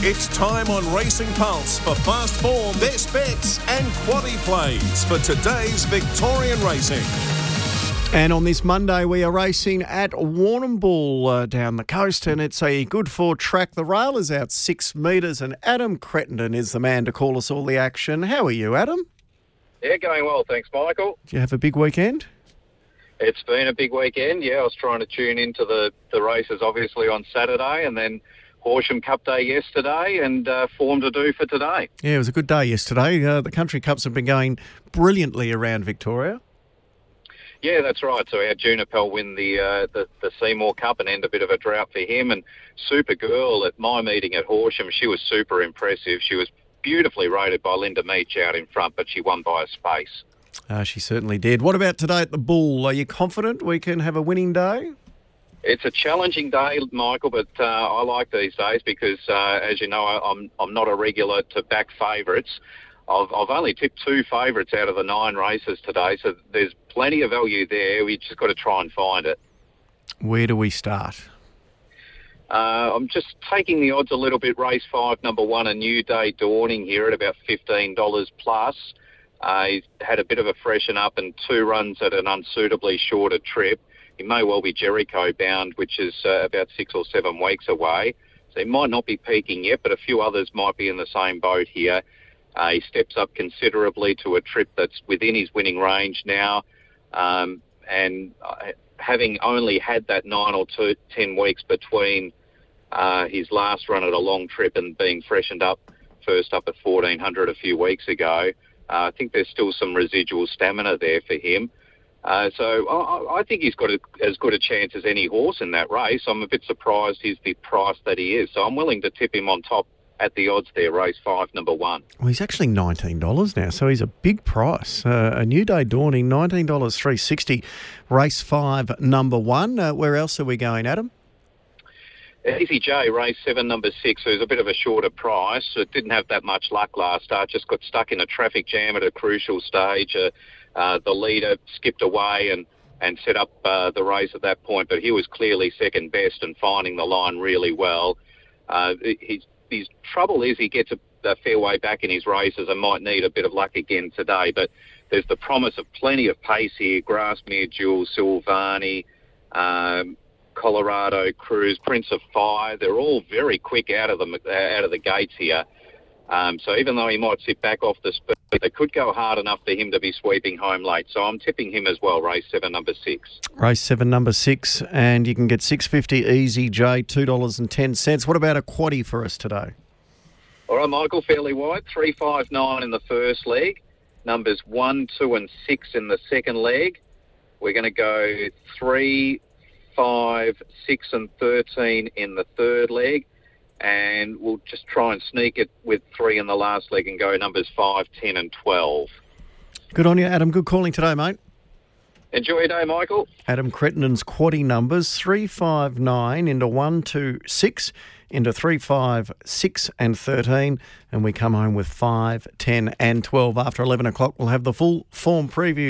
It's time on Racing Pulse for fast form, best bets, and quaddy plays for today's Victorian racing. And on this Monday, we are racing at Warrnambool uh, down the coast, and it's a good four track. The rail is out six metres, and Adam Crettenden is the man to call us all the action. How are you, Adam? Yeah, going well, thanks, Michael. Did you have a big weekend? It's been a big weekend. Yeah, I was trying to tune into the, the races, obviously, on Saturday, and then Horsham Cup Day yesterday, and uh, form to do for today. Yeah, it was a good day yesterday. Uh, the country cups have been going brilliantly around Victoria. Yeah, that's right. So our Junipel win the, uh, the the Seymour Cup and end a bit of a drought for him. And Super Girl at my meeting at Horsham, she was super impressive. She was beautifully rated by Linda Meech out in front, but she won by a space. Uh, she certainly did. What about today at the Bull? Are you confident we can have a winning day? It's a challenging day, Michael, but uh, I like these days because, uh, as you know, I'm I'm not a regular to back favourites. I've, I've only tipped two favourites out of the nine races today, so there's plenty of value there. We just got to try and find it. Where do we start? Uh, I'm just taking the odds a little bit. Race five, number one, a new day dawning here at about fifteen dollars plus. Uh, he's had a bit of a freshen up and two runs at an unsuitably shorter trip. He may well be Jericho bound, which is uh, about six or seven weeks away. So he might not be peaking yet, but a few others might be in the same boat here. Uh, he steps up considerably to a trip that's within his winning range now. Um, and uh, having only had that nine or two, ten weeks between uh, his last run at a long trip and being freshened up first up at 1400 a few weeks ago, uh, I think there's still some residual stamina there for him. Uh, so I, I, think he's got a, as good a chance as any horse in that race. I'm a bit surprised he's the price that he is. So I'm willing to tip him on top at the odds there, race five, number one. Well, he's actually nineteen dollars now, so he's a big price. Uh, a new day dawning, nineteen dollars three sixty. Race five, number one. Uh, where else are we going, Adam? Easy J, race seven, number six, who's a bit of a shorter price. It didn't have that much luck last start, just got stuck in a traffic jam at a crucial stage. Uh, uh, the leader skipped away and, and set up uh, the race at that point, but he was clearly second best and finding the line really well. Uh, his, his trouble is he gets a, a fair way back in his races and might need a bit of luck again today, but there's the promise of plenty of pace here. Grassmere Jewel, Silvani, um, Colorado Cruise, Prince of Fire. They're all very quick out of the out of the gates here. Um, so even though he might sit back off the speed, they could go hard enough for him to be sweeping home late. So I'm tipping him as well. Race seven, number six. Race seven, number six, and you can get six fifty easy J, two dollars and ten cents. What about a quaddy for us today? All right, Michael, fairly wide. Three, five, nine in the first leg. Numbers one, two, and six in the second leg. We're going to go three, five, six, and 13 in the third leg. And we'll just try and sneak it with three in the last leg and go numbers 5, 10, and 12. Good on you, Adam. Good calling today, mate. Enjoy your day, Michael. Adam Crettenden's quaddy numbers 359 into 126 into 356 and 13. And we come home with 5, 10, and 12. After 11 o'clock, we'll have the full form preview.